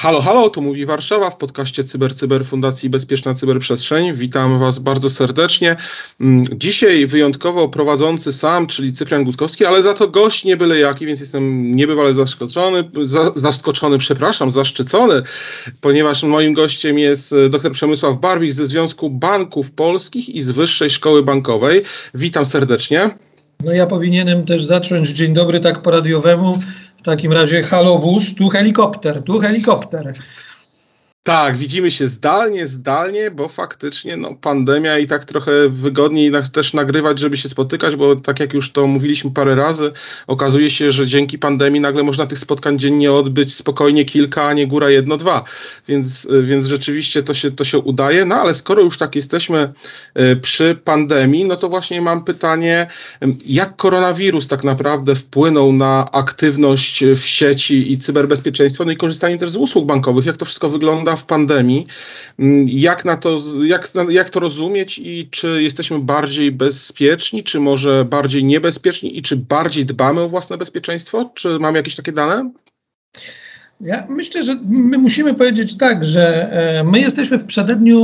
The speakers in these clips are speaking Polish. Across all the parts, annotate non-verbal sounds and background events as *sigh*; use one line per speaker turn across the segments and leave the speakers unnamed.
Halo, halo, tu mówi Warszawa w podcaście Cyber Cyber Fundacji Bezpieczna Cyberprzestrzeń. Witam Was bardzo serdecznie. Mm, dzisiaj wyjątkowo prowadzący sam, czyli Cyprian Gutkowski, ale za to gość nie byle jaki, więc jestem niebywale zaskoczony, za, zaskoczony, przepraszam, zaszczycony, ponieważ moim gościem jest e, dr Przemysław Barbik ze Związku Banków Polskich i z Wyższej Szkoły Bankowej. Witam serdecznie.
No ja powinienem też zacząć dzień dobry tak po radiowemu w takim razie halo wóz, tu helikopter, tu helikopter.
Tak, widzimy się zdalnie, zdalnie, bo faktycznie no, pandemia i tak trochę wygodniej też nagrywać, żeby się spotykać, bo tak jak już to mówiliśmy parę razy, okazuje się, że dzięki pandemii nagle można tych spotkań dziennie odbyć spokojnie kilka, a nie góra jedno, dwa. Więc, więc rzeczywiście to się, to się udaje. No ale skoro już tak jesteśmy e, przy pandemii, no to właśnie mam pytanie, jak koronawirus tak naprawdę wpłynął na aktywność w sieci i cyberbezpieczeństwo, no i korzystanie też z usług bankowych, jak to wszystko wygląda w pandemii. Mm, jak, na to, jak, jak to rozumieć i czy jesteśmy bardziej bezpieczni, czy może bardziej niebezpieczni i czy bardziej dbamy o własne bezpieczeństwo? Czy mamy jakieś takie dane?
Ja myślę, że my musimy powiedzieć tak, że e, my jesteśmy w przededniu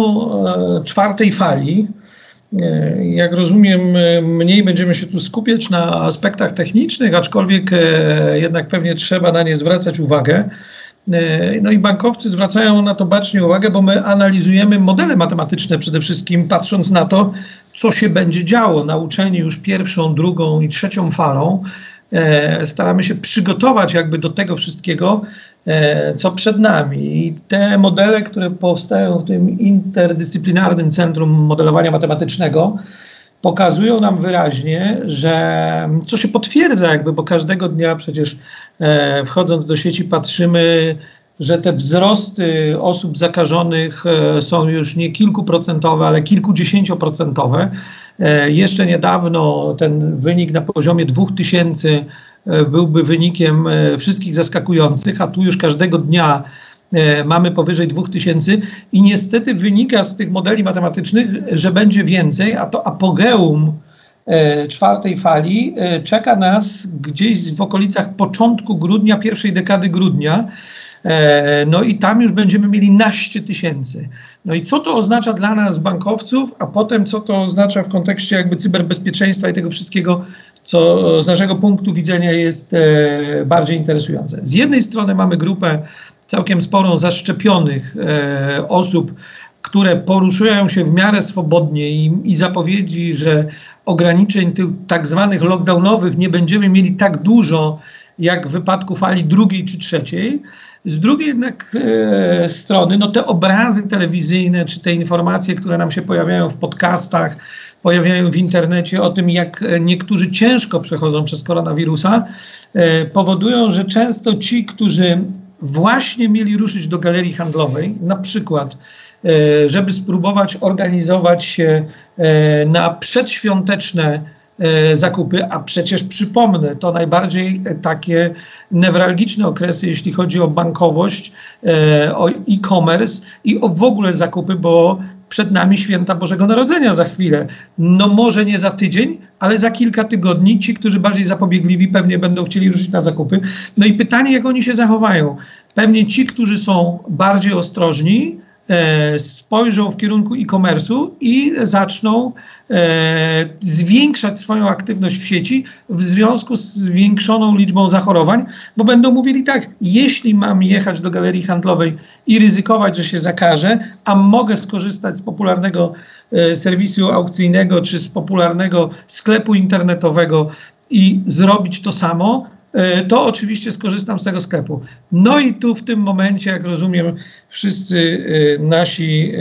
e, czwartej fali. E, jak rozumiem, mniej będziemy się tu skupiać na aspektach technicznych, aczkolwiek jednak pewnie trzeba na nie zwracać uwagę. E, no i bankowcy zwracają na to bacznie uwagę, bo my analizujemy modele matematyczne przede wszystkim, patrząc na to, co się będzie działo. Nauczeni już pierwszą, drugą i trzecią falą, e, staramy się przygotować jakby do tego wszystkiego, e, co przed nami. I te modele, które powstają w tym interdyscyplinarnym Centrum Modelowania Matematycznego, pokazują nam wyraźnie, że co się potwierdza, jakby, bo każdego dnia przecież wchodząc do sieci patrzymy, że te wzrosty osób zakażonych e, są już nie kilkuprocentowe, ale kilkudziesięcioprocentowe. E, jeszcze niedawno ten wynik na poziomie 2000 e, byłby wynikiem e, wszystkich zaskakujących, a tu już każdego dnia E, mamy powyżej 2000 i niestety wynika z tych modeli matematycznych, że będzie więcej, a to apogeum e, czwartej fali e, czeka nas gdzieś w okolicach początku grudnia, pierwszej dekady grudnia. No i tam już będziemy mieli naście tysięcy. No i co to oznacza dla nas, bankowców, a potem co to oznacza w kontekście jakby cyberbezpieczeństwa i tego wszystkiego, co z naszego punktu widzenia jest bardziej interesujące. Z jednej strony mamy grupę całkiem sporą zaszczepionych e, osób, które poruszają się w miarę swobodnie i, i zapowiedzi, że ograniczeń tych tak zwanych lockdownowych nie będziemy mieli tak dużo, jak w wypadku fali drugiej czy trzeciej. Z drugiej jednak e, strony, no te obrazy telewizyjne, czy te informacje, które nam się pojawiają w podcastach, pojawiają w internecie o tym, jak niektórzy ciężko przechodzą przez koronawirusa, e, powodują, że często ci, którzy właśnie mieli ruszyć do galerii handlowej, na przykład, e, żeby spróbować organizować się e, na przedświąteczne e, zakupy, a przecież przypomnę, to najbardziej takie newralgiczne okresy, jeśli chodzi o bankowość, o e-commerce i o w ogóle zakupy, bo przed nami święta Bożego Narodzenia za chwilę. No może nie za tydzień, ale za kilka tygodni ci, którzy bardziej zapobiegliwi, pewnie będą chcieli ruszyć na zakupy. No i pytanie, jak oni się zachowają. Pewnie ci, którzy są bardziej ostrożni, e, spojrzą w kierunku e-commerce'u i zaczną e, zwiększać swoją aktywność w sieci w związku z zwiększoną liczbą zachorowań, bo będą mówili tak, jeśli mam jechać do galerii handlowej i ryzykować, że się zakażę, a mogę skorzystać z popularnego e, serwisu aukcyjnego czy z popularnego sklepu internetowego i zrobić to samo, E, to oczywiście skorzystam z tego sklepu. No i tu w tym momencie, jak rozumiem, wszyscy e, nasi,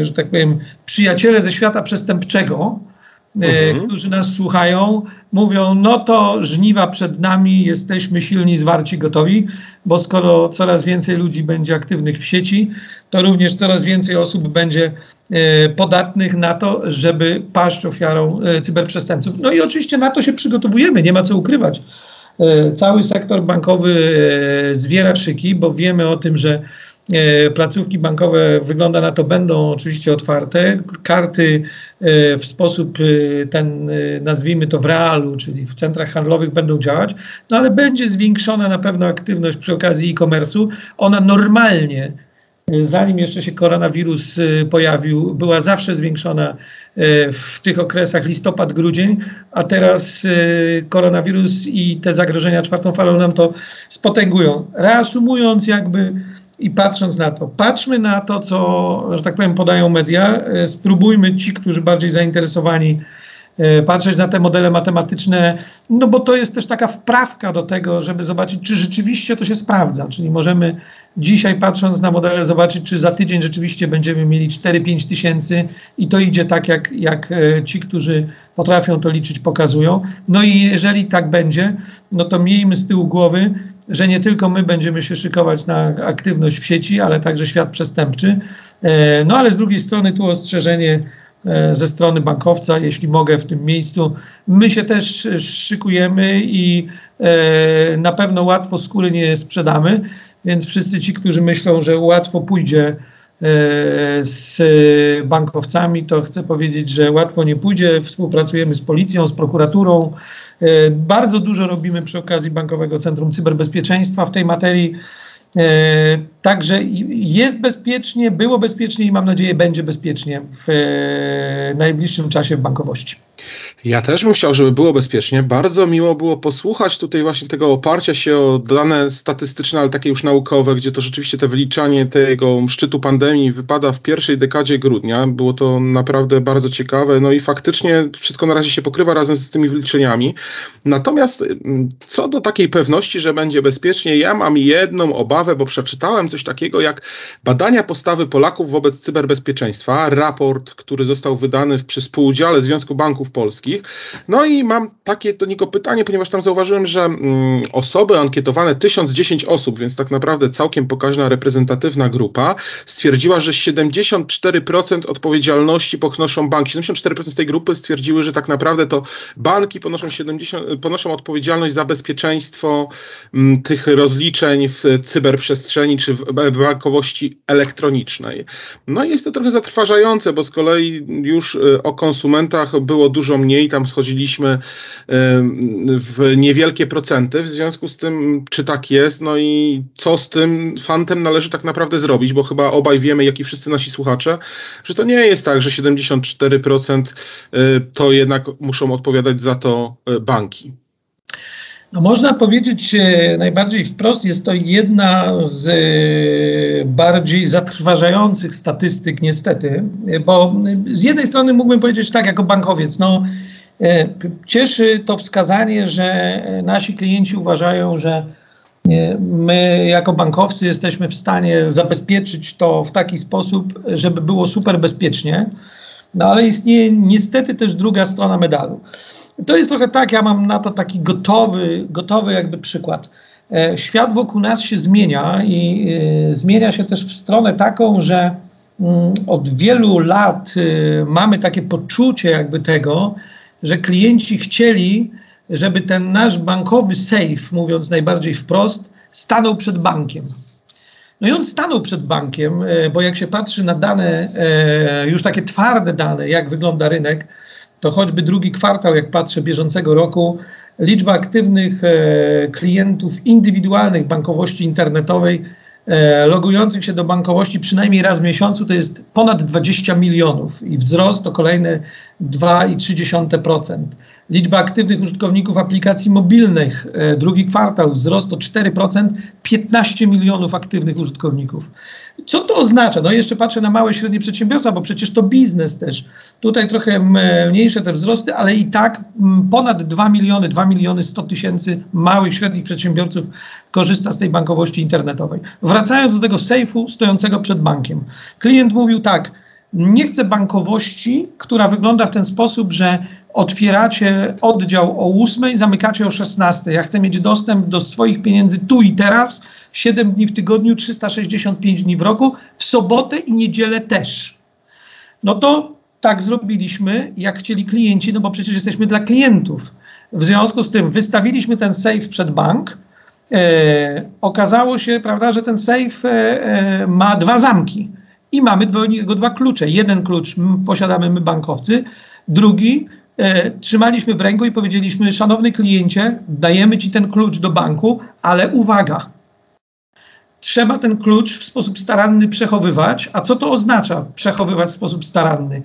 e, że tak powiem, przyjaciele ze świata przestępczego, mhm. którzy nas słuchają, mówią, no to żniwa przed nami, jesteśmy silni, zwarci, gotowi, bo skoro coraz więcej ludzi będzie aktywnych w sieci, to również coraz więcej osób będzie podatnych na to, żeby paść ofiarą cyberprzestępców. No i oczywiście na to się przygotowujemy, nie ma co ukrywać. E, cały sektor bankowy e, zwiera szyki, bo wiemy o tym, że e, placówki bankowe wygląda na to będą oczywiście otwarte. Karty w sposób ten, nazwijmy to w realu, czyli w centrach handlowych będą działać, no ale będzie zwiększona na pewno aktywność przy okazji e-commerce'u. Ona normalnie zanim jeszcze się koronawirus y, pojawił, była zawsze zwiększona y, w tych okresach listopad, grudzień, a teraz y, koronawirus i te zagrożenia czwartą falą nam to spotęgują. Reasumując jakby i patrząc na to, patrzmy na to, co, że tak powiem, podają media, spróbujmy ci, którzy bardziej zainteresowani patrzeć na te modele matematyczne, no bo to jest też taka wprawka do tego, żeby zobaczyć, czy rzeczywiście to się sprawdza. Czyli możemy dzisiaj patrząc na modele zobaczyć, czy za tydzień rzeczywiście będziemy mieli 4-5 tysięcy i to idzie tak, jak, jak e, ci, którzy potrafią to liczyć, pokazują. No i jeżeli tak będzie, no to miejmy z tyłu głowy, że nie tylko my będziemy się szykować na aktywność w sieci, ale także świat przestępczy. E, no ale z drugiej strony tu ostrzeżenie e, ze strony bankowca, jeśli mogę w tym miejscu. My się też szykujemy i na pewno łatwo skóry nie sprzedamy. Więc wszyscy ci, którzy myślą, że łatwo pójdzie e, z bankowcami, to chcę powiedzieć, że łatwo nie pójdzie. Współpracujemy z policją, z prokuraturą. E, bardzo dużo robimy przy okazji Bankowego Centrum Cyberbezpieczeństwa w tej materii. E, także jest bezpiecznie, było bezpiecznie i mam nadzieję będzie bezpiecznie w najbliższym czasie w bankowości.
Ja też bym chciał, żeby było bezpiecznie. Bardzo miło było posłuchać tutaj właśnie tego oparcia się o dane statystyczne, ale takie już naukowe, gdzie to rzeczywiście te wyliczanie tego szczytu pandemii wypada w pierwszej dekadzie grudnia. Było to naprawdę bardzo ciekawe. No i faktycznie wszystko na razie się pokrywa razem z tymi wyliczeniami. Natomiast mm, co do takiej pewności, że będzie bezpiecznie, ja mam jedną obawę, bo przeczytałem coś takiego jak badania postawy Polaków wobec cyberbezpieczeństwa. Raport, który został wydany przy współudziale Związku Banków Polskich. No i mam takie do niego pytanie, ponieważ tam zauważyłem, że mm, osoby ankietowane, 1010 osób, więc tak naprawdę całkiem pokaźna, reprezentatywna grupa, stwierdziła, że 74% odpowiedzialności ponoszą banki. 74% tej grupy stwierdziły, że tak naprawdę to banki ponoszą, 70, ponoszą odpowiedzialność za bezpieczeństwo m, mm, tych rozliczeń w cyberprzestrzeni czy w bankowości elektronicznej. No i jest to trochę zatrważające, bo z kolei już y, o konsumentach było dużo mniej, tam schodziliśmy w niewielkie procenty, w związku z tym, czy tak jest, no i co z tym fantem należy tak naprawdę zrobić, bo chyba obaj wiemy, jak i wszyscy nasi słuchacze, że to nie jest tak, że 74% y, to jednak muszą odpowiadać za to y, banki.
No można powiedzieć e, najbardziej wprost, jest to jedna z e, bardziej zatrważających statystyk niestety, bo z jednej strony mógłbym powiedzieć tak jako bankowiec, no e, cieszy to wskazanie, że nasi klienci uważają, że my jako bankowcy jesteśmy w stanie zabezpieczyć to w taki sposób, żeby było super bezpiecznie, no ale istnieje niestety też druga strona medalu. To jest trochę tak, ja mam na to taki gotowy, gotowy jakby przykład. E, świat wokół nas się zmienia i e, zmienia się też w stronę taką, że mm, od wielu lat e, mamy takie poczucie jakby tego, że klienci chcieli, żeby ten nasz bankowy safe, mówiąc najbardziej wprost, stanął przed bankiem. No i on stanął przed bankiem, bo jak się patrzy na dane, już takie twarde dane, jak wygląda rynek, to choćby drugi kwartał, jak patrzę bieżącego roku, liczba aktywnych e, klientów indywidualnych bankowości internetowej e, logujących się do bankowości przynajmniej raz w miesiącu to jest ponad 20 milionów i wzrost to kolejne 2,3%. Liczba aktywnych użytkowników aplikacji mobilnych, e, drugi kwartał, wzrost o 4%, 15 milionów aktywnych użytkowników. Co to oznacza? No jeszcze patrzę na małe i średnie przedsiębiorstwa, bo przecież to biznes też. Tutaj trochę mniejsze te wzrosty, ale i tak ponad 2 miliony, 2 miliony 100 tysięcy małych, średnich przedsiębiorców korzysta z tej bankowości internetowej. Wracając do tego sejfu stojącego przed bankiem. Klient mówił tak, nie chcę bankowości, która wygląda w ten sposób, że otwieracie oddział o 8, zamykacie o 16. Ja chcę mieć dostęp do swoich pieniędzy tu i teraz, 7 dni w tygodniu, 365 dni w roku, w sobotę i niedzielę też. No to tak zrobiliśmy, jak chcieli klienci, no bo przecież jesteśmy dla klientów. W związku z tym wystawiliśmy ten safe przed bank, E, okazało się, prawda, że ten safe e, e, ma dwa zamki i mamy do niego dwa klucze. Jeden klucz posiadamy my bankowcy, drugi trzymaliśmy w ręku i powiedzieliśmy, szanowny kliencie, dajemy ci ten klucz do banku, ale uwaga, trzeba ten klucz w sposób staranny przechowywać. A co to oznacza przechowywać w sposób staranny?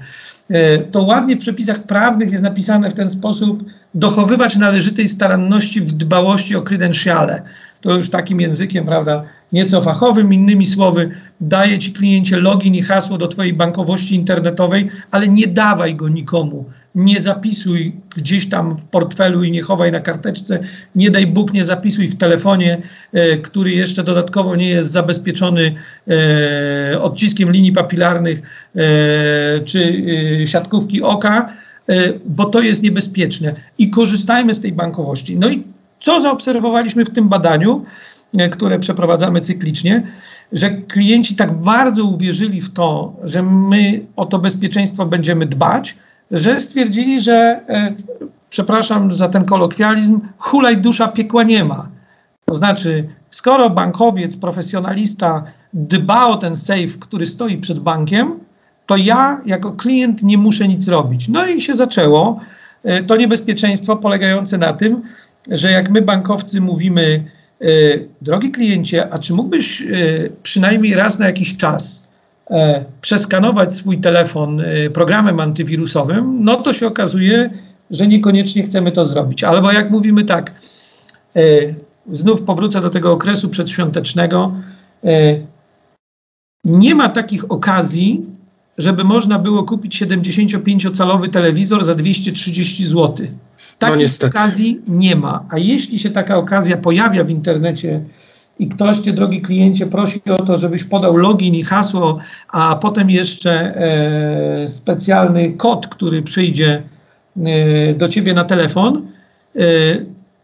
E, to ładnie w przepisach prawnych jest napisane w ten sposób dochowywać należytej staranności w dbałości o kredensiale. To już takim językiem, prawda, nieco fachowym, innymi słowy, daje ci kliencie login i hasło do twojej bankowości internetowej, ale nie dawaj go nikomu. Nie zapisuj gdzieś tam w portfelu i nie chowaj na karteczce. Nie daj Bóg, nie zapisuj w telefonie, e, który jeszcze dodatkowo nie jest zabezpieczony e, odciskiem linii papilarnych e, czy e, siatkówki oka, e, bo to jest niebezpieczne. I korzystajmy z tej bankowości. No i co zaobserwowaliśmy w tym badaniu, e, które przeprowadzamy cyklicznie, że klienci tak bardzo uwierzyli w to, że my o to bezpieczeństwo będziemy dbać, że stwierdzili, że, e, przepraszam za ten kolokwializm, hulaj dusza piekła nie ma. To znaczy, skoro bankowiec, profesjonalista dba o ten safe, który stoi przed bankiem, to ja jako klient nie muszę nic robić. No i się zaczęło e, to niebezpieczeństwo polegające na tym, że jak my bankowcy mówimy, e, drogi kliencie, a czy mógłbyś przynajmniej raz na jakiś czas przeskanować swój telefon e, programem antywirusowym, no to się okazuje, że niekoniecznie chcemy to zrobić. Albo jak mówimy tak, e, znów powrócę do tego okresu przedświątecznego, e, nie ma takich okazji, żeby można było kupić 75-calowy telewizor za 230 zł. Takiej
niestety.
okazji nie ma. A jeśli się taka okazja pojawia w internecie i ktoś cię, drogi kliencie, prosi o to, żebyś podał login i hasło, a potem jeszcze e, specjalny kod, który przyjdzie e, do ciebie na telefon, e,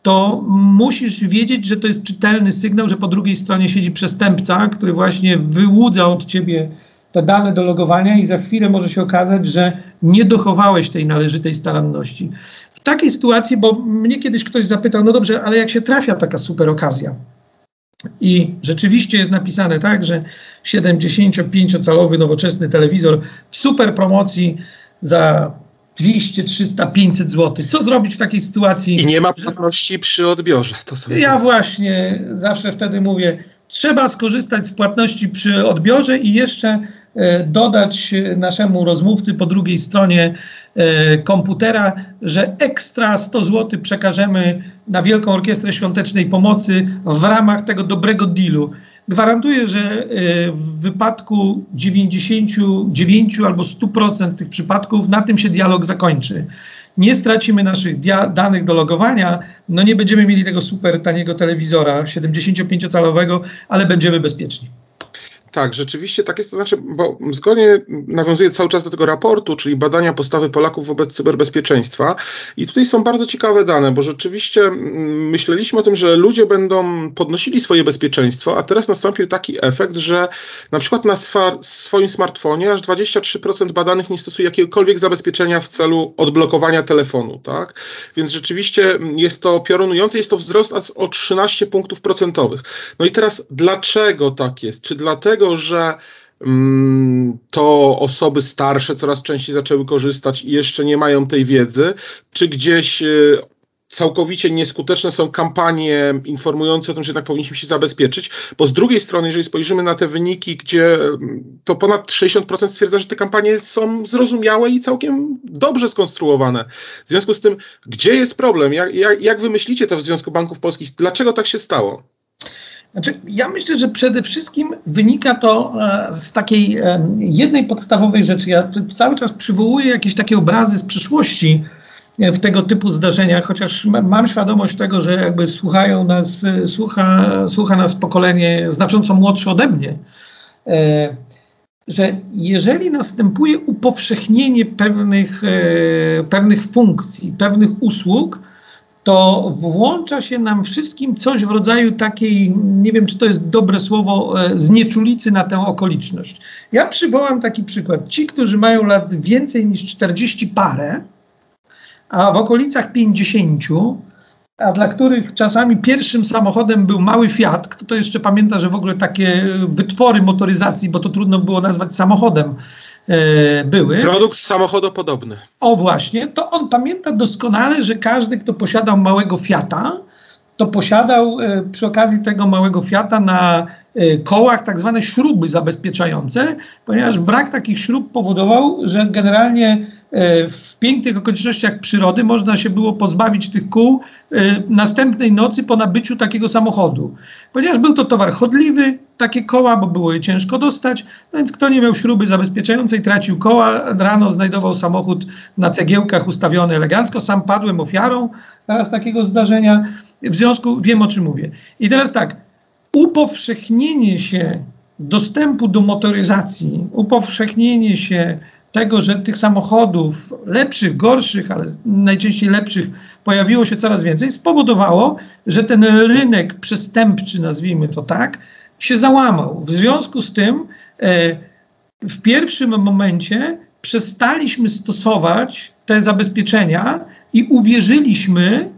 to musisz wiedzieć, że to jest czytelny sygnał, że po drugiej stronie siedzi przestępca, który właśnie wyłudza od ciebie te dane do logowania i za chwilę może się okazać, że nie dochowałeś tej należytej staranności. W takiej sytuacji, bo mnie kiedyś ktoś zapytał, no dobrze, ale jak się trafia taka super okazja? I rzeczywiście jest napisane tak, że 75-calowy nowoczesny telewizor w super promocji za 200, 300, 500 zł. Co zrobić w takiej sytuacji?
I nie ma płatności przy odbiorze. To sobie
Ja właśnie zawsze wtedy mówię, trzeba skorzystać z płatności przy odbiorze i jeszcze e, dodać e, naszemu rozmówcy po drugiej stronie komputera, że ekstra 100 zł przekażemy na Wielką Orkiestrę Świątecznej Pomocy w ramach tego dobrego dealu. Gwarantuję, że e, w wypadku 99 albo 100% tych przypadków na tym się dialog zakończy. Nie stracimy naszych danych do logowania, no nie będziemy mieli tego super taniego telewizora 75-calowego, ale będziemy bezpieczni.
Tak, rzeczywiście tak jest, to znaczy, bo zgodnie nawiązuję cały czas do tego raportu, czyli badania postawy Polaków wobec cyberbezpieczeństwa i tutaj są bardzo ciekawe dane, bo rzeczywiście mm, myśleliśmy o tym, że ludzie będą podnosili swoje bezpieczeństwo, a teraz nastąpił taki efekt, że na przykład na swoim smartfonie aż 23% badanych nie stosuje jakiegokolwiek zabezpieczenia w celu odblokowania telefonu, tak? Więc rzeczywiście mm, jest to piorunujące, jest to wzrost o 13 punktów procentowych. No i teraz dlaczego tak jest? Czy dlatego, że mm, to osoby starsze coraz częściej zaczęły korzystać i jeszcze nie mają tej wiedzy, czy gdzieś y, całkowicie nieskuteczne są kampanie informujące o tym, że jednak powinniśmy się zabezpieczyć, bo z drugiej strony, jeżeli spojrzymy na te wyniki, gdzie to ponad 60% stwierdza, że te kampanie są zrozumiałe i całkiem dobrze skonstruowane. W związku z tym, gdzie jest problem? Jak, jak, jak wy myślicie to w Związku Banków Polskich? Dlaczego tak się stało?
Znaczy, ja myślę, że przede wszystkim wynika to e, z takiej e, jednej podstawowej rzeczy. Ja cały czas przywołuję jakieś takie obrazy z przeszłości e, w tego typu zdarzeniach, chociaż ma- mam świadomość tego, że jakby słuchają nas, słucha, słucha nas pokolenie znacząco młodsze ode mnie. Że jeżeli następuje upowszechnienie pewnych, pewnych funkcji, pewnych usług, to włącza się nam wszystkim coś w rodzaju takiej, nie wiem czy to jest dobre słowo, e, znieczulicy na tę okoliczność. Ja przywołam taki przykład. Ci, którzy mają lat więcej niż 40 parę, a w okolicach 50, a dla których czasami pierwszym samochodem był mały Fiat, kto to jeszcze pamięta, że w ogóle takie wytwory motoryzacji, bo to trudno było nazwać samochodem, były.
Produkt samochodopodobny.
O właśnie, to on pamięta doskonale, że każdy, kto posiadał małego Fiata, to posiadał e, przy okazji tego małego Fiata na e, kołach tak zwane śruby zabezpieczające, ponieważ brak takich śrub powodował, że generalnie e, w pięknych okolicznościach przyrody można się było pozbawić tych kół następnej nocy po nabyciu takiego samochodu. Ponieważ był to towar chodliwy, takie koła, bo było je ciężko dostać, no więc kto nie miał śruby zabezpieczającej, tracił koła, rano znajdował samochód na cegiełkach ustawiony elegancko, sam padłem ofiarą teraz takiego zdarzenia, w związku wiem o czym mówię. I teraz tak, upowszechnienie się dostępu do motoryzacji, upowszechnienie się tego, że tych samochodów lepszych, gorszych, ale najczęściej lepszych pojawiło się coraz więcej, spowodowało, że ten rynek przestępczy, nazwijmy to tak, się załamał. W związku z tym e, w pierwszym momencie przestaliśmy stosować te zabezpieczenia i uwierzyliśmy,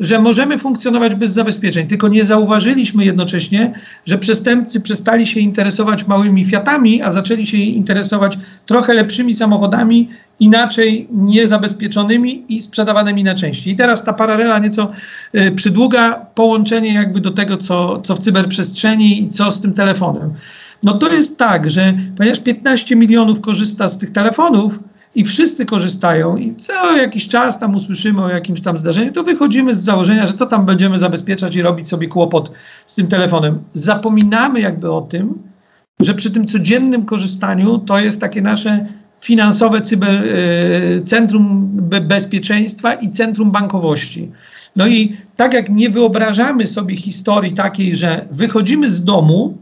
że możemy funkcjonować bez zabezpieczeń, tylko nie zauważyliśmy jednocześnie, że przestępcy przestali się interesować małymi Fiatami, a zaczęli się interesować trochę lepszymi samochodami, inaczej niezabezpieczonymi i sprzedawanymi na części. I teraz ta paralela nieco y, przydługa, połączenie jakby do tego, co, co w cyberprzestrzeni i co z tym telefonem. No to jest tak, że ponieważ 15 milionów korzysta z tych telefonów, i wszyscy korzystają i co jakiś czas tam usłyszymy o jakimś tam zdarzeniu, to wychodzimy z założenia, że co tam będziemy zabezpieczać i robić sobie kłopot z tym telefonem. Zapominamy jakby o tym, że przy tym codziennym korzystaniu to jest takie nasze finansowe cyber, y, centrum bezpieczeństwa i centrum bankowości. No i tak jak nie wyobrażamy sobie historii takiej, że wychodzimy z domu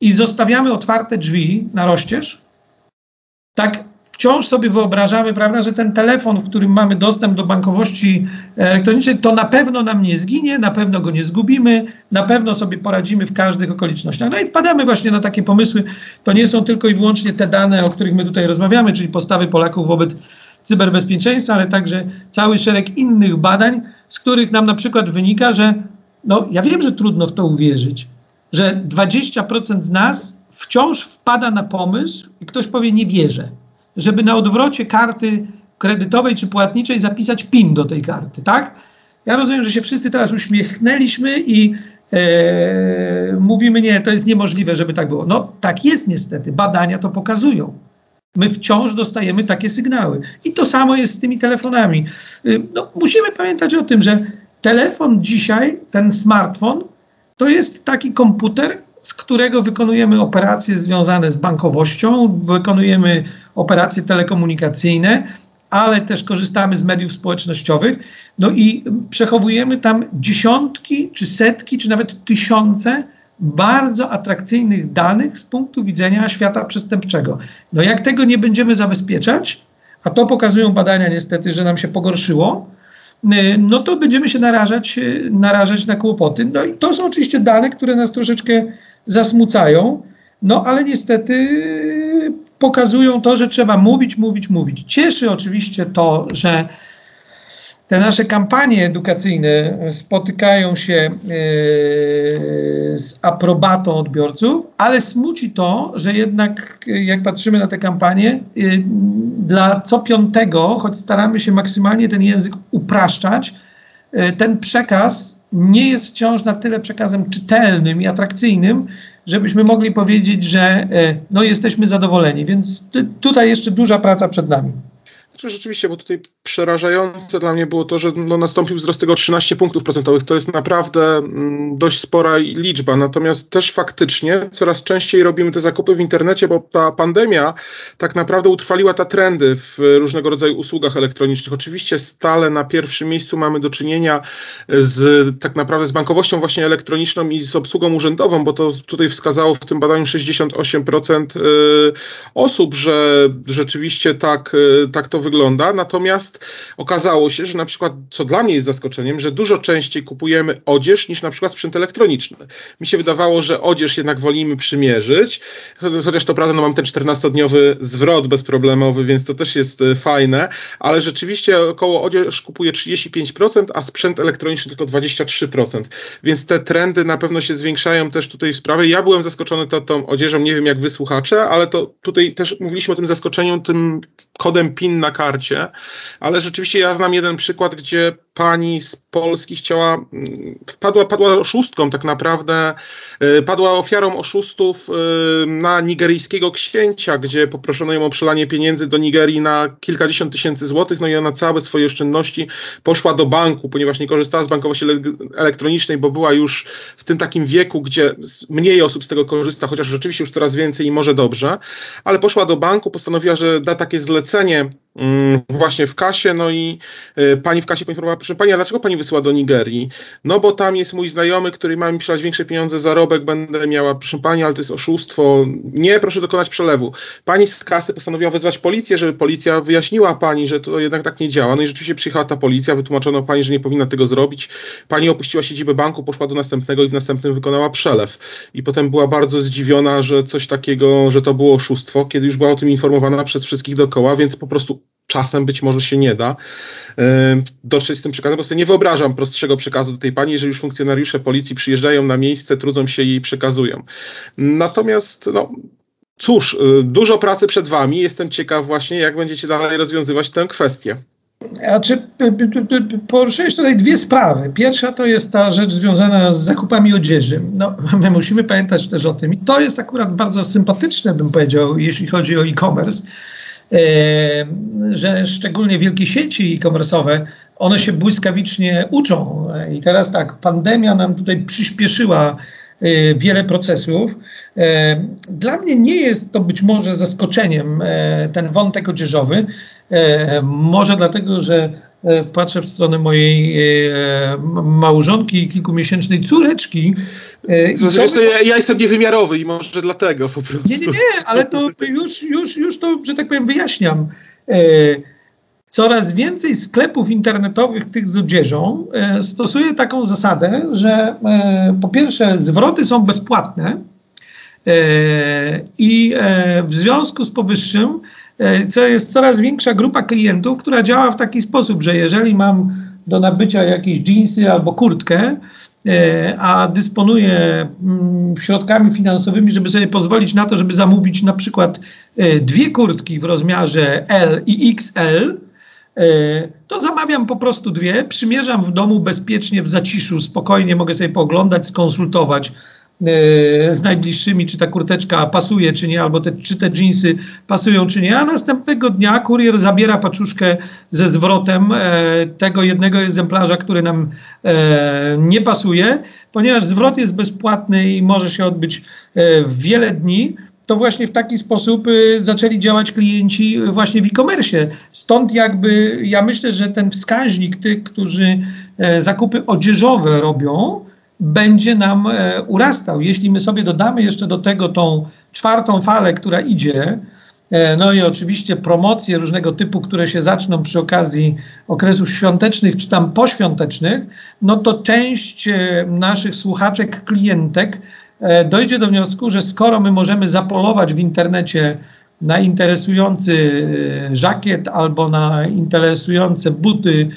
i zostawiamy otwarte drzwi na rozścież, tak wciąż sobie wyobrażamy, prawda, że ten telefon, w którym mamy dostęp do bankowości elektronicznej, to na pewno nam nie zginie, na pewno go nie zgubimy, na pewno sobie poradzimy w każdych okolicznościach. No i wpadamy właśnie na takie pomysły. To nie są tylko i wyłącznie te dane, o których my tutaj rozmawiamy, czyli postawy Polaków wobec cyberbezpieczeństwa, ale także cały szereg innych badań, z których nam na przykład wynika, że no ja wiem, że trudno w to uwierzyć, że 20% z nas wciąż wpada na pomysł i ktoś powie nie wierzę żeby na odwrocie karty kredytowej czy płatniczej zapisać PIN do tej karty, tak? Ja rozumiem, że się wszyscy teraz uśmiechnęliśmy i e, mówimy, nie, to jest niemożliwe, żeby tak było. No tak jest niestety, badania to pokazują. My wciąż dostajemy takie sygnały. I to samo jest z tymi telefonami. Y, no, musimy pamiętać o tym, że telefon dzisiaj, ten smartfon, to jest taki komputer, z którego wykonujemy operacje związane z bankowością, wykonujemy operacje telekomunikacyjne, ale też korzystamy z mediów społecznościowych. No i przechowujemy tam dziesiątki, czy setki, czy nawet tysiące bardzo atrakcyjnych danych z punktu widzenia świata przestępczego. No jak tego nie będziemy zabezpieczać, a to pokazują badania niestety, że nam się pogorszyło, no to będziemy się narażać, narażać na kłopoty. No i to są oczywiście dane, które nas troszeczkę zasmucają, no ale niestety pokazują to, że trzeba mówić, mówić, mówić. Cieszy oczywiście to, że te nasze kampanie edukacyjne spotykają się e, z aprobatą odbiorców, ale smuci to, że jednak jak patrzymy na te kampanie, e, dla co piątego, choć staramy się maksymalnie ten język upraszczać, ten przekaz nie jest wciąż na tyle przekazem czytelnym i atrakcyjnym, żebyśmy mogli powiedzieć, że e, no, jesteśmy zadowoleni. Więc tutaj jeszcze duża praca przed nami.
Znaczy rzeczywiście, bo tutaj przerażające dla mnie było to, że no, nastąpił wzrost tego 13 punktów procentowych. To jest naprawdę mm, dość spora liczba. Natomiast też faktycznie coraz częściej robimy te zakupy w internecie, bo ta pandemia tak naprawdę utrwaliła te trendy w różnego rodzaju usługach elektronicznych. Oczywiście stale na pierwszym miejscu mamy do czynienia z tak naprawdę z bankowością właśnie elektroniczną i z obsługą urzędową, bo to tutaj wskazało w tym badaniu 68% y, osób, że rzeczywiście tak, y, tak to wygląda. Natomiast okazało się, że na przykład, co dla mnie jest zaskoczeniem, że dużo częściej kupujemy odzież niż na przykład sprzęt elektroniczny. Mi się wydawało, że odzież jednak wolimy przymierzyć, chociaż to prawda, no mam ten 14-dniowy zwrot bezproblemowy, więc to też jest y, fajne, ale rzeczywiście około odzież kupuje 35%, a sprzęt elektroniczny tylko 23%. Więc te trendy na pewno się zwiększają też tutaj w sprawie. Ja byłem zaskoczony tą, tą odzieżą, nie wiem jak wy słuchacze, ale to tutaj też mówiliśmy o tym zaskoczeniu tym kodem PIN na karcie, ale rzeczywiście ja znam jeden przykład, gdzie pani z Polski chciała, mm, padła, padła oszustką tak naprawdę, y, padła ofiarą oszustów y, na nigeryjskiego księcia, gdzie poproszono ją o przelanie pieniędzy do Nigerii na kilkadziesiąt tysięcy złotych, no i ona całe swoje oszczędności poszła do banku, ponieważ nie korzystała z bankowości elektronicznej, bo była już w tym takim wieku, gdzie mniej osób z tego korzysta, chociaż rzeczywiście już coraz więcej i może dobrze, ale poszła do banku, postanowiła, że da takie zlecenie Mm, właśnie w kasie, no i y, pani w kasie poinformowała, proszę pani, a dlaczego pani wysyła do Nigerii? No bo tam jest mój znajomy, który ma mi przelać większe pieniądze, zarobek będę miała, proszę pani, ale to jest oszustwo. Nie, proszę dokonać przelewu. Pani z kasy postanowiła wezwać policję, żeby policja wyjaśniła pani, że to jednak tak nie działa. No i rzeczywiście przyjechała ta policja, wytłumaczono pani, że nie powinna tego zrobić. Pani opuściła siedzibę banku, poszła do następnego i w następnym wykonała przelew. I potem była bardzo zdziwiona, że coś takiego, że to było oszustwo, kiedy już była o tym informowana przez wszystkich dookoła, więc po prostu czasem być może się nie da dotrzeć z tym przekazem, bo sobie nie wyobrażam prostszego przekazu do tej pani, jeżeli już funkcjonariusze policji przyjeżdżają na miejsce, trudzą się i przekazują. Natomiast, no, cóż, y, dużo pracy przed wami. Jestem ciekaw właśnie, jak będziecie dalej rozwiązywać tę kwestię.
A czy poruszyłeś tutaj dwie sprawy. Pierwsza to jest ta rzecz związana z zakupami odzieży. No, *laughs* my musimy pamiętać też o tym. I to jest akurat bardzo sympatyczne, bym powiedział, jeśli chodzi o e-commerce, że szczególnie wielkie sieci e-commerce'owe, one się błyskawicznie uczą. I teraz tak, pandemia nam tutaj przyspieszyła e, wiele procesów. Dla mnie nie jest to być może zaskoczeniem ten wątek odzieżowy, może dlatego, że patrzę w stronę mojej e, małżonki i kilkumiesięcznej córeczki.
E, znaczy, to... ja, ja, jestem niewymiarowy i może dlatego po prostu.
Nie, nie, nie, ale to już, już, już to, że tak powiem, wyjaśniam. Coraz więcej sklepów internetowych tych z odzieżą stosuje taką zasadę, że po pierwsze zwroty są bezpłatne i w związku z powyższym e, jest coraz większa grupa klientów, która działa w taki sposób, że jeżeli mam do nabycia jakieś jeansy albo kurtkę, e, a dysponuję mm, środkami finansowymi, żeby sobie pozwolić na to, żeby zamówić na przykład e, dwie kurtki w rozmiarze L i XL, to zamawiam po prostu dwie, przymierzam w domu bezpiecznie, w zaciszu, spokojnie mogę sobie pooglądać, skonsultować z najbliższymi, czy ta kurteczka pasuje, czy nie, albo te, czy te dżinsy pasują, czy nie, a następnego dnia kurier zabiera paczuszkę ze zwrotem e, tego jednego egzemplarza, który nam e, nie pasuje, ponieważ zwrot jest bezpłatny i może się odbyć w wiele dni, to właśnie w taki sposób zaczęli działać klienci właśnie w e-commerce. Stąd jakby ja myślę, że ten wskaźnik tych, którzy zakupy odzieżowe robią, będzie nam e, urastał. Jeśli my sobie dodamy jeszcze do tego tą czwartą falę, która idzie, e, no i oczywiście promocje różnego typu, które się zaczną przy okazji okresów świątecznych czy tam poświątecznych, no to część e, naszych słuchaczek, klientek dojdzie do wniosku, że skoro my możemy zapolować w internecie na interesujący żakiet albo na interesujące buty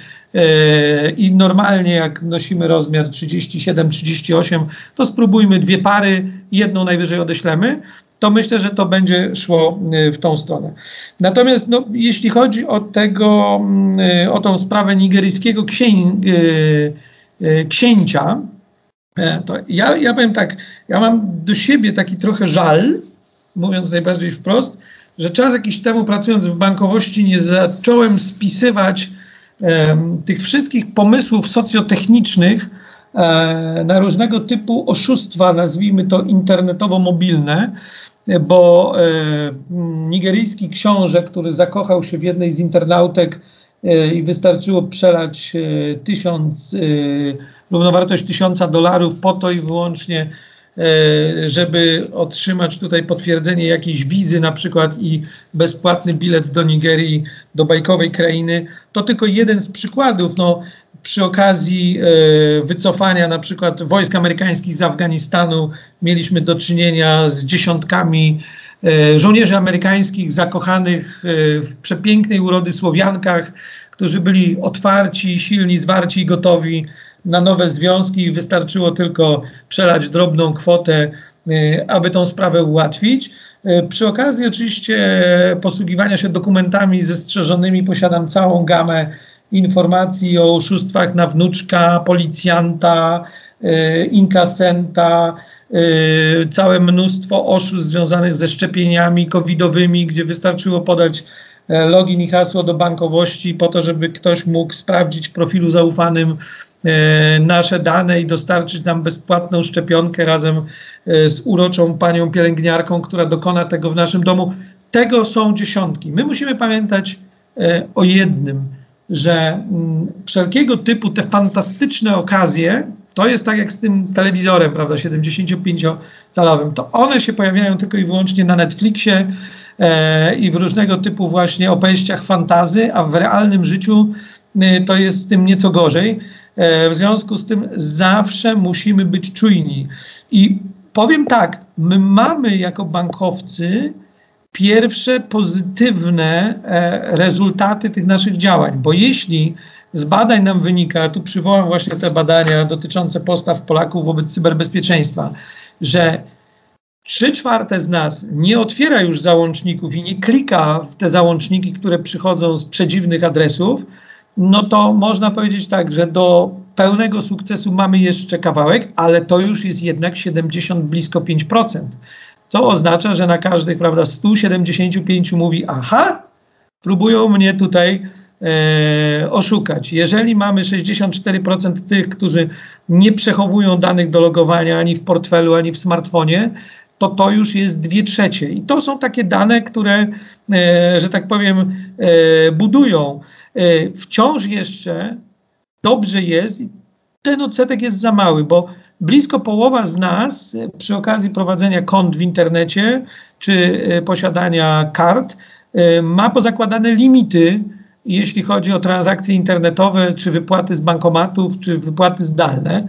I normalnie, jak nosimy rozmiar 37-38, to spróbujmy dwie pary, jedną najwyżej odeślemy. To myślę, że to będzie szło e, w tą stronę. Natomiast no, jeśli chodzi o tego, mm, e, o tą sprawę nigeryjskiego księń, księcia, to ja, ja powiem tak, ja mam do siebie taki trochę żal, mówiąc najbardziej wprost, że czas jakiś temu pracując w bankowości nie zacząłem spisywać tych wszystkich pomysłów socjotechnicznych e, na różnego typu oszustwa, nazwijmy to internetowo-mobilne, bo e, nigeryjski książę, który zakochał się w jednej z internautek e, i wystarczyło przelać tysiąc, równowartość tysiąca dolarów po to i wyłącznie, żeby otrzymać tutaj potwierdzenie jakiejś wizy na przykład i bezpłatny bilet do Nigerii, do bajkowej krainy, to tylko jeden z przykładów. No, przy okazji wycofania na przykład wojsk amerykańskich z Afganistanu mieliśmy do czynienia z dziesiątkami żołnierzy amerykańskich zakochanych w przepięknej urody Słowiankach, którzy byli otwarci, silni, zwarci i gotowi na nowe związki. Wystarczyło tylko przelać drobną kwotę, y, aby tą sprawę ułatwić. Y, przy okazji oczywiście posługiwania się dokumentami zestrzeżonymi posiadam całą gamę informacji o oszustwach na wnuczka, policjanta, y, inkasenta, całe mnóstwo oszustw związanych ze szczepieniami covidowymi, gdzie wystarczyło podać E, login i hasło do bankowości po to, żeby ktoś mógł sprawdzić w profilu zaufanym nasze dane i dostarczyć nam bezpłatną szczepionkę razem e, z uroczą panią pielęgniarką, która dokona tego w naszym domu. Tego są dziesiątki. My musimy pamiętać o jednym, że mm, wszelkiego typu te fantastyczne okazje, to jest tak jak z tym telewizorem, prawda, 75-calowym, to one się pojawiają tylko i wyłącznie na Netflixie, E, i w różnego typu właśnie opowieściach fantazy, a w realnym życiu e, to jest z tym nieco gorzej. E, w związku z tym zawsze musimy być czujni. I powiem tak, my mamy jako bankowcy pierwsze pozytywne rezultaty tych naszych działań, bo jeśli z badań nam wynika, tu przywołam właśnie te badania dotyczące postaw Polaków wobec cyberbezpieczeństwa, że trzy czwarte z nas nie otwiera już załączników i nie klika w te załączniki, które przychodzą z przedziwnych adresów, no to można powiedzieć tak, że do pełnego sukcesu mamy jeszcze kawałek, ale to już jest jednak 70, blisko 5%. To oznacza, że na każdych, prawda, 175 mówi, aha, próbują mnie tutaj e, oszukać. Jeżeli mamy 64% tych, którzy nie przechowują danych do logowania ani w portfelu, ani w smartfonie, to to już jest dwie trzecie. I to są takie dane, które, e, że tak powiem, e, budują. E, wciąż jeszcze dobrze jest, ten odsetek jest za mały, bo blisko połowa z nas przy okazji prowadzenia kont w internecie czy posiadania kart ma pozakładane limity, jeśli chodzi o transakcje internetowe, czy wypłaty z bankomatów, czy wypłaty zdalne.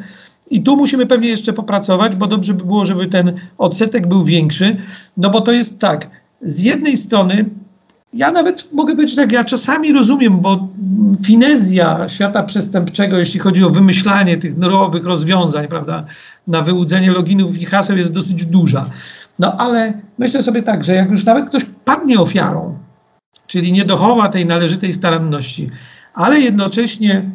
I tu musimy pewnie jeszcze popracować, bo dobrze by było, żeby ten odsetek był większy, no bo to jest tak, z jednej strony ja nawet mogę być tak, ja czasami rozumiem, bo finezja świata przestępczego, jeśli chodzi o wymyślanie tych nowych rozwiązań, prawda, na wyłudzenie loginów i haseł jest dosyć duża. No ale myślę sobie tak, że jak już nawet ktoś padnie ofiarą, czyli nie dochowa tej należytej staranności, ale jednocześnie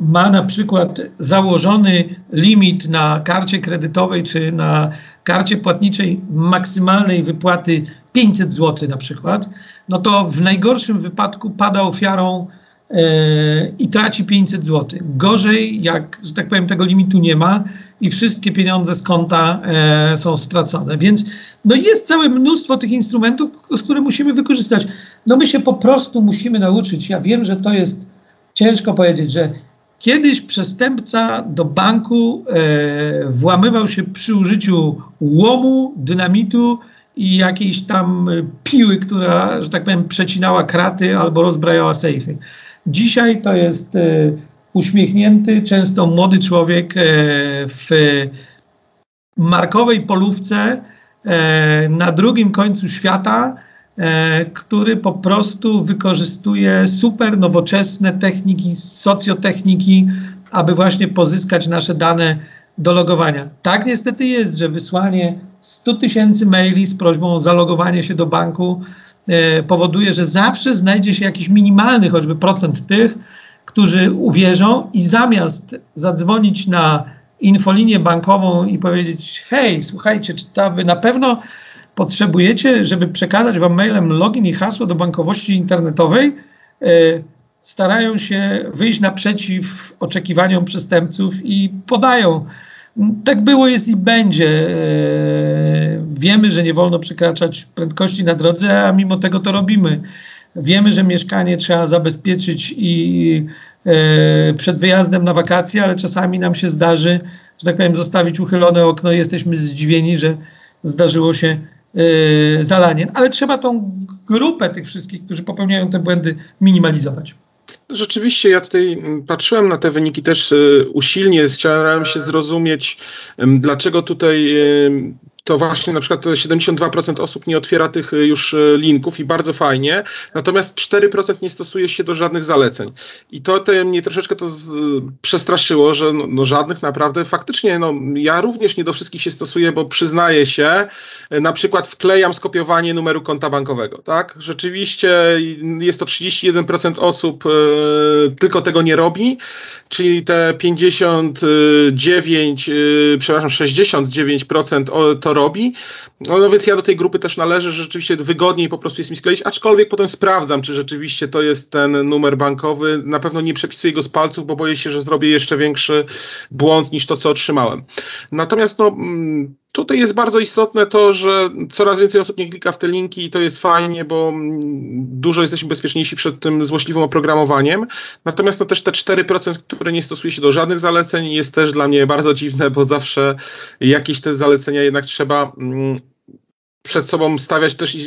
ma na przykład założony limit na karcie kredytowej czy na karcie płatniczej maksymalnej wypłaty 500 zł na przykład, no to w najgorszym wypadku pada ofiarą e, i traci 500 zł. Gorzej, jak, że tak powiem, tego limitu nie ma i wszystkie pieniądze z konta e, są stracone. Więc no jest całe mnóstwo tych instrumentów, z które musimy wykorzystać. No my się po prostu musimy nauczyć. Ja wiem, że to jest ciężko powiedzieć, że Kiedyś przestępca do banku e, włamywał się przy użyciu łomu, dynamitu i jakiejś tam piły, która, że tak powiem, przecinała kraty albo rozbrajała sejfy. Dzisiaj to jest e, uśmiechnięty, często młody człowiek e, w markowej polówce na drugim końcu świata, który po prostu wykorzystuje super nowoczesne techniki, socjotechniki, aby właśnie pozyskać nasze dane do logowania. Tak niestety jest, że wysłanie 100 tysięcy maili z prośbą o zalogowanie się do banku e, powoduje, że zawsze znajdzie się jakiś minimalny choćby procent tych, którzy uwierzą i zamiast zadzwonić na infolinię bankową i powiedzieć: Hej, słuchajcie, czy ta wy na pewno potrzebujecie, żeby przekazać wam mailem login i hasło do bankowości internetowej, e, starają się wyjść naprzeciw oczekiwaniom przestępców i podają. Tak było, jest i będzie. E, wiemy, że nie wolno przekraczać prędkości na drodze, a mimo tego to robimy. Wiemy, że mieszkanie trzeba zabezpieczyć i e, przed wyjazdem na wakacje, ale czasami nam się zdarzy że tak powiem, zostawić uchylone okno i jesteśmy zdziwieni, że zdarzyło się yy, zalanie. Ale trzeba tą grupę tych wszystkich, którzy popełniają te błędy, minimalizować.
Rzeczywiście, ja tutaj mm, patrzyłem na te wyniki też y, usilnie, starałem się zrozumieć, dlaczego tutaj to właśnie na przykład 72% osób nie otwiera tych y, już y, linków i bardzo fajnie, natomiast 4% nie stosuje się do żadnych zaleceń. I to te mnie troszeczkę to z, przestraszyło, że no, no, żadnych naprawdę faktycznie, no ja również nie do wszystkich się stosuję, bo przyznaję się, na przykład wklejam skopiowanie numeru konta bankowego, tak? Rzeczywiście jest to 31% osób tylko tego nie robi, czyli te 59, y, przepraszam, 69% to robi. No, no, więc ja do tej grupy też należę, że rzeczywiście wygodniej po prostu jest mi skleić, aczkolwiek potem sprawdzam, czy rzeczywiście to jest ten numer bankowy. Na pewno nie przepisuję go z palców, bo boję się, że zrobię jeszcze większy błąd niż to, co otrzymałem. Natomiast no mm, Tutaj jest bardzo istotne to, że coraz więcej osób nie klika w te linki i to jest fajnie, bo mm, dużo jesteśmy bezpieczniejsi przed tym złośliwym oprogramowaniem. Natomiast no też te 4%, które nie stosuje się do żadnych zaleceń jest też dla mnie bardzo dziwne, bo zawsze jakieś te zalecenia jednak trzeba mm, przed sobą stawiać też i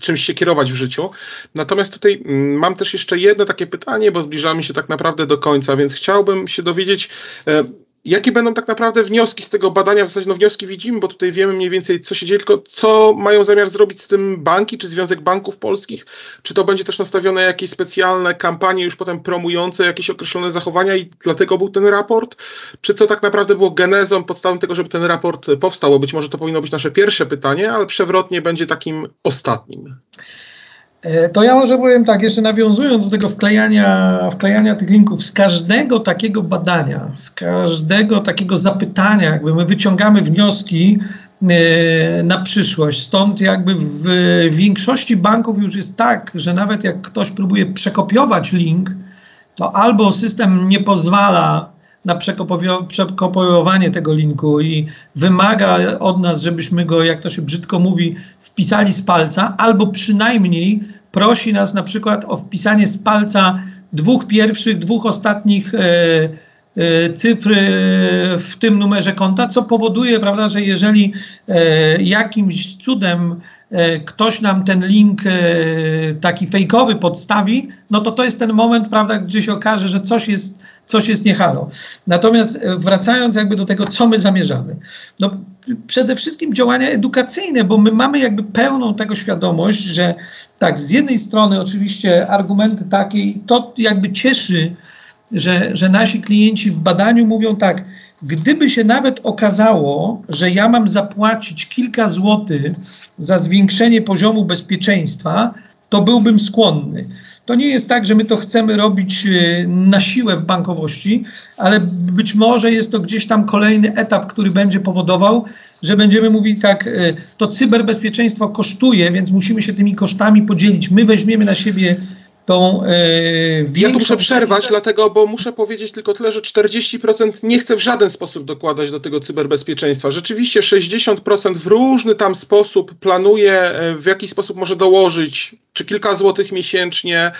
czymś się kierować w życiu. Natomiast tutaj mm, mam też jeszcze jedno takie pytanie, bo zbliżamy się tak naprawdę do końca, więc chciałbym się dowiedzieć, e, Jakie będą tak naprawdę wnioski z tego badania? W zasadzie no wnioski widzimy, bo tutaj wiemy mniej więcej, co się dzieje, tylko co mają zamiar zrobić z tym banki, czy Związek Banków Polskich? Czy to będzie też nastawione jakieś specjalne kampanie już potem promujące jakieś określone zachowania i dlatego był ten raport? Czy co tak naprawdę było genezą, podstawą tego, żeby ten raport powstał? Bo być może to powinno być nasze pierwsze pytanie, ale przewrotnie będzie takim ostatnim.
E, to ja może powiem tak, jeszcze nawiązując do tego wklejania, wklejania tych linków, z każdego takiego badania, z każdego takiego zapytania, jakby my wyciągamy wnioski e, na przyszłość. Stąd jakby w większości banków już jest tak, że nawet jak ktoś próbuje przekopiować link, to albo system nie pozwala na przekopiowanie tego linku i wymaga od nas, żebyśmy go, jak to się brzydko mówi, wpisali z palca, albo przynajmniej prosi nas na przykład o wpisanie z palca dwóch pierwszych, dwóch ostatnich e, e, cyfr e, w tym numerze konta, co powoduje, prawda, że jeżeli jakimś cudem ktoś nam ten link taki fejkowy podstawi, no to to jest ten moment, prawda, gdzie się okaże, że coś jest coś jest niehalo. Natomiast wracając jakby do tego, co my zamierzamy. No, przede wszystkim działania edukacyjne, bo my mamy jakby pełną tego świadomość, że tak, z jednej strony oczywiście argumenty takie, to jakby cieszy, że, że nasi klienci w badaniu mówią tak, gdyby się nawet okazało, że ja mam zapłacić kilka złotych za zwiększenie poziomu bezpieczeństwa, to byłbym skłonny. To nie jest tak, że my to chcemy robić y, na siłę w bankowości, ale być może jest to gdzieś tam kolejny etap, który będzie powodował, że będziemy mówili tak, y, to cyberbezpieczeństwo kosztuje, więc musimy się tymi kosztami podzielić. My weźmiemy na siebie tą
yy, Ja tu muszę przerwać, dlatego, bo muszę powiedzieć tylko tyle, że 40% nie chce w żaden sposób dokładać do tego cyberbezpieczeństwa. Rzeczywiście 60% w różny tam sposób planuje, e, w jaki sposób może dołożyć, czy kilka złotych miesięcznie,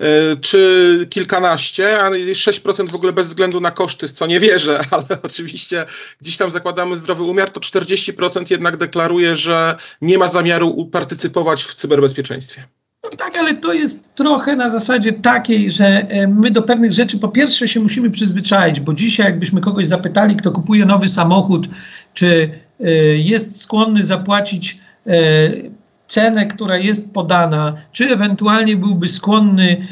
yy, czy kilkanaście, a 6% w ogóle bez względu na koszty, co nie wierzę, *laughs* ale oczywiście gdzieś tam zakładamy zdrowy umiar, to 40% jednak deklaruje, że nie ma zamiaru partycypować w cyberbezpieczeństwie.
No tak, ale to jest trochę na zasadzie takiej, że e, my do pewnych rzeczy po pierwsze się musimy przyzwyczaić, bo dzisiaj jakbyśmy kogoś zapytali, kto kupuje nowy samochód, czy e, jest skłonny zapłacić e, cenę, która jest podana, czy ewentualnie byłby skłonny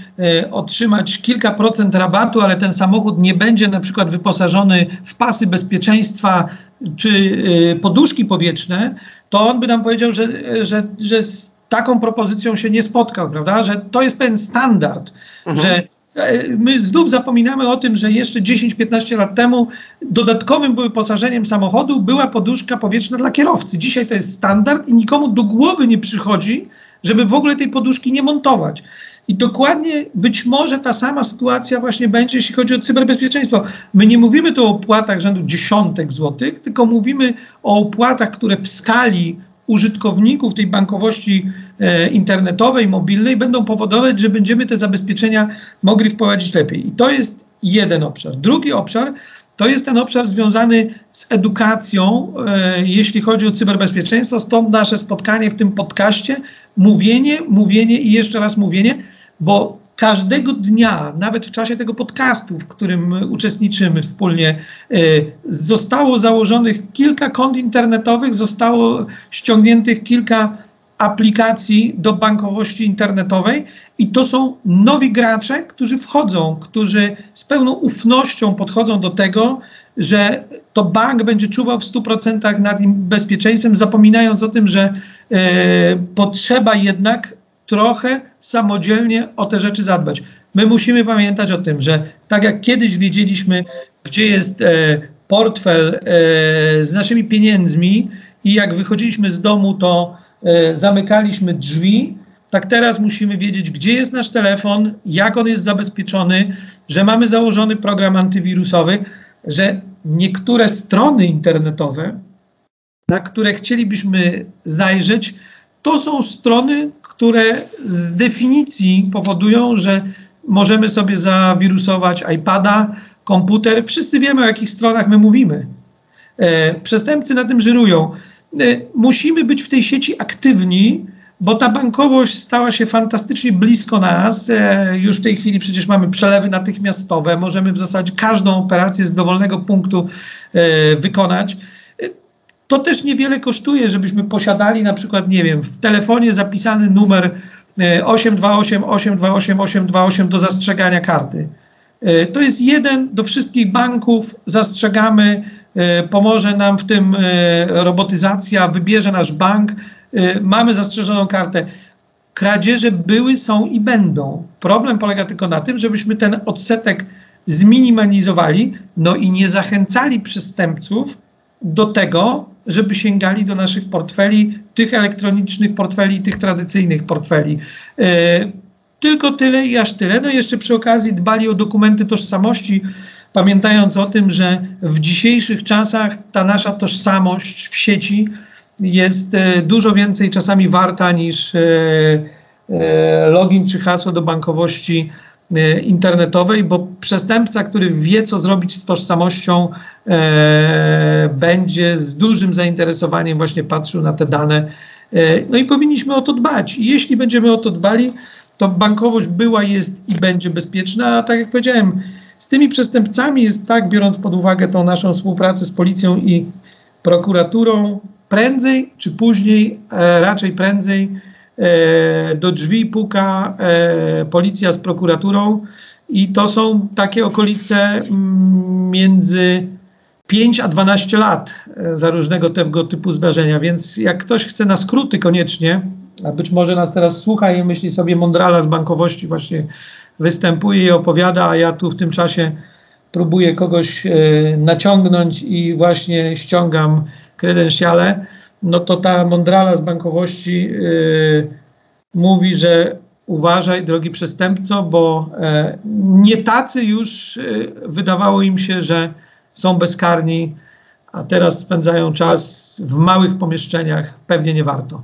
otrzymać kilka procent rabatu, ale ten samochód nie będzie na przykład wyposażony w pasy bezpieczeństwa czy poduszki powietrzne, to on by nam powiedział, że, że, że taką propozycją się nie spotkał, prawda? Że to jest pewien standard, mhm. że e, my znów zapominamy o tym, że jeszcze 10-15 lat temu dodatkowym wyposażeniem samochodu była poduszka powietrzna dla kierowcy. Dzisiaj to jest standard i nikomu do głowy nie przychodzi, żeby w ogóle tej poduszki nie montować. I dokładnie być może ta sama sytuacja właśnie będzie, jeśli chodzi o cyberbezpieczeństwo. My nie mówimy tu o opłatach rzędu dziesiątek złotych, tylko mówimy o opłatach, które w skali użytkowników tej bankowości e, internetowej, mobilnej będą powodować, że będziemy te zabezpieczenia mogli wprowadzić lepiej. I to jest jeden obszar. Drugi obszar to jest ten obszar związany z edukacją, e, jeśli chodzi o cyberbezpieczeństwo. Stąd nasze spotkanie w tym podcaście. Mówienie, mówienie i jeszcze raz mówienie, bo każdego dnia, nawet w czasie tego podcastu, w którym uczestniczymy wspólnie, e, zostało założonych kilka kont internetowych, zostało ściągniętych kilka aplikacji do bankowości internetowej i to są nowi gracze, którzy wchodzą, którzy z pełną ufnością podchodzą do tego, że to bank będzie czuwał w 100% nad im bezpieczeństwem, zapominając o tym, że e, potrzeba jednak trochę samodzielnie o te rzeczy zadbać. My musimy pamiętać o tym, że tak jak kiedyś wiedzieliśmy, gdzie jest e, portfel e, z naszymi pieniędzmi i jak wychodziliśmy z domu, to e, zamykaliśmy drzwi, tak teraz musimy wiedzieć, gdzie jest nasz telefon, jak on jest zabezpieczony, że mamy założony program antywirusowy, że niektóre strony internetowe, na które chcielibyśmy zajrzeć, to są strony, które z definicji powodują, że możemy sobie zawirusować iPada, komputer. Wszyscy wiemy, o jakich stronach my mówimy. E, przestępcy na tym żyrują. E, musimy być w tej sieci aktywni, bo ta bankowość stała się fantastycznie blisko nas. E, już w tej chwili przecież mamy przelewy natychmiastowe, możemy w zasadzie każdą operację z dowolnego punktu wykonać. E, to też niewiele kosztuje, żebyśmy posiadali na przykład, nie wiem, w telefonie zapisany numer 828 828 828 do zastrzegania karty. To jest jeden do wszystkich banków, zastrzegamy, pomoże nam w tym robotyzacja, wybierze nasz bank, mamy zastrzeżoną kartę. Kradzieże były, są i będą. Problem polega tylko na tym, żebyśmy ten odsetek zminimalizowali, no i nie zachęcali przestępców do tego, żeby sięgali do naszych portfeli, tych elektronicznych portfeli, tych tradycyjnych portfeli. Yy, tylko tyle i aż tyle. No i jeszcze przy okazji dbali o dokumenty tożsamości, pamiętając o tym, że w dzisiejszych czasach ta nasza tożsamość w sieci jest e, dużo więcej czasami warta niż e, e, login czy hasło do bankowości internetowej, bo przestępca, który wie, co zrobić z tożsamością, będzie z dużym zainteresowaniem właśnie patrzył na te dane. No i powinniśmy o to dbać. I jeśli będziemy o to dbali, to bankowość była, jest i będzie bezpieczna, a tak jak powiedziałem, z tymi przestępcami jest tak, biorąc pod uwagę tą naszą współpracę z policją i prokuraturą, prędzej czy później, e, raczej prędzej, e, do drzwi puka e, policja z prokuraturą i to są takie okolice mm, między 5 a 12 lat za różnego tego typu zdarzenia, więc jak ktoś chce na skróty koniecznie, a być może nas teraz słucha i myśli sobie mądrala z bankowości właśnie występuje i opowiada, a ja tu w tym czasie próbuję kogoś naciągnąć i właśnie ściągam kredensiale, no to ta mądrala z bankowości yy, mówi, że uważaj, drogi przestępco, bo e, nie tacy już e, wydawało im się, że są bezkarni, a teraz spędzają czas w małych pomieszczeniach. Pewnie nie warto.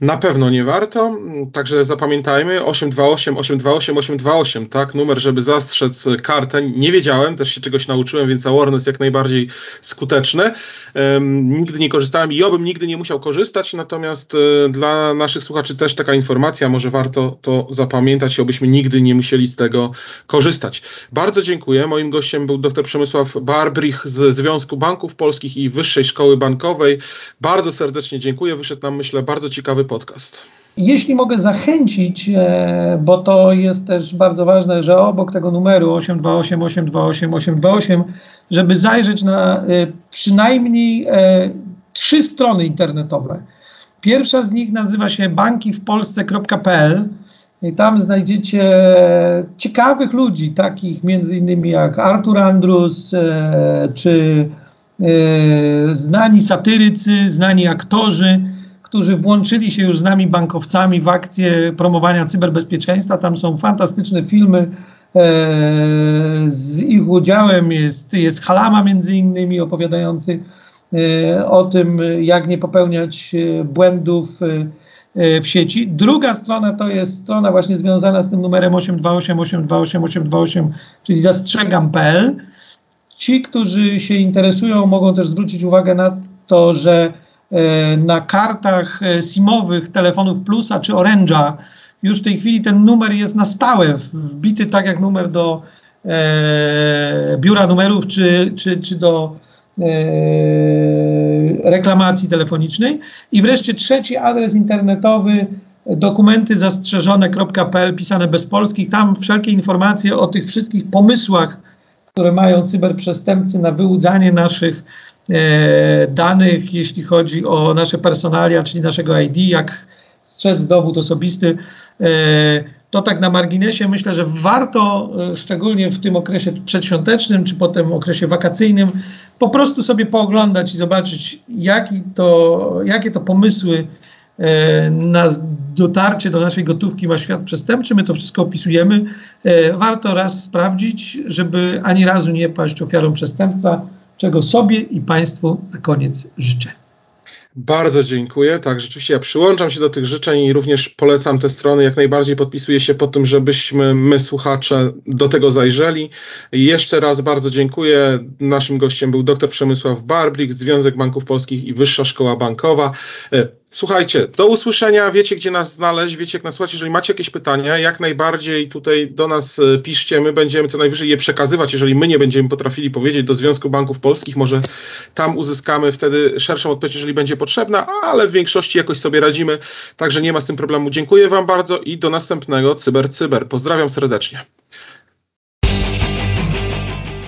Na pewno nie warto, także zapamiętajmy 828 828 828, tak, numer, żeby zastrzec kartę. Nie wiedziałem, też się czegoś nauczyłem, więc awareness jak najbardziej skuteczne. Um, nigdy nie korzystałem i obym nigdy nie musiał korzystać, natomiast e, dla naszych słuchaczy też taka informacja, może warto to zapamiętać, obyśmy nigdy nie musieli z tego korzystać. Bardzo dziękuję. Moim gościem był dr Przemysław Barbrich z Związku Banków Polskich i Wyższej Szkoły Bankowej. Bardzo serdecznie dziękuję. Wyszedł nam, myślę, bardzo ciekawy podcast.
Jeśli mogę zachęcić, e, bo to jest też bardzo ważne, że obok tego numeru 828 828 828, żeby zajrzeć na e, przynajmniej e, trzy strony internetowe. Pierwsza z nich nazywa się bankiwpolsce.pl i tam znajdziecie ciekawych ludzi, takich między innymi jak Artur Andrus, czy znani satyrycy, znani aktorzy, którzy włączyli się już z nami bankowcami w akcję promowania cyberbezpieczeństwa. Tam są fantastyczne filmy. E, z ich udziałem jest, jest Halama między innymi opowiadający e, o tym, jak nie popełniać e, błędów w sieci. Druga strona to jest strona właśnie związana z tym numerem 828 828 828, czyli zastrzegam.pl. Ci, którzy się interesują, mogą też zwrócić uwagę na to, że na kartach e, SIM-owych telefonów Plusa czy Orange'a już w tej chwili ten numer jest na stałe wbity tak jak numer do e, biura numerów czy, czy, czy do e, reklamacji telefonicznej. I wreszcie trzeci adres internetowy dokumenty zastrzeżone.pl pisane bez polskich. Tam wszelkie informacje o tych wszystkich pomysłach, które mają cyberprzestępcy na wyłudzanie naszych e, danych, jeśli chodzi o nasze personalia, czyli naszego ID, jak strzec dowód osobisty. E, to tak na marginesie myślę, że warto, e, szczególnie w tym okresie przedświątecznym, czy potem okresie wakacyjnym, po prostu sobie pooglądać i zobaczyć, jaki to, jakie to pomysły e, na dotarcie do naszej gotówki ma świat przestępczy. My to wszystko opisujemy. E, Warto raz sprawdzić, żeby ani razu nie paść ofiarą przestępstwa, czego sobie i Państwu na koniec życzę.
Bardzo dziękuję. Tak, rzeczywiście ja przyłączam się do tych życzeń i również polecam te strony. Jak najbardziej podpisuję się po tym, żebyśmy my, słuchacze, do tego zajrzeli. I jeszcze raz bardzo dziękuję. Naszym gościem był dr Przemysław Barbrik, Związek Banków Polskich i Wyższa Szkoła Bankowa. Słuchajcie, do usłyszenia. Wiecie, gdzie nas znaleźć, wiecie, jak nas słuchać. Jeżeli macie jakieś pytania, jak najbardziej tutaj do nas e, piszcie. My będziemy co najwyżej je przekazywać, jeżeli my nie będziemy potrafili powiedzieć do Związku Banków Polskich. Może tam uzyskamy wtedy szerszą odpowiedź, jeżeli będzie potrzebna, ale w większości jakoś sobie radzimy, także nie ma z tym problemu. Dziękuję Wam bardzo i do następnego Cyber Cyber. Pozdrawiam serdecznie.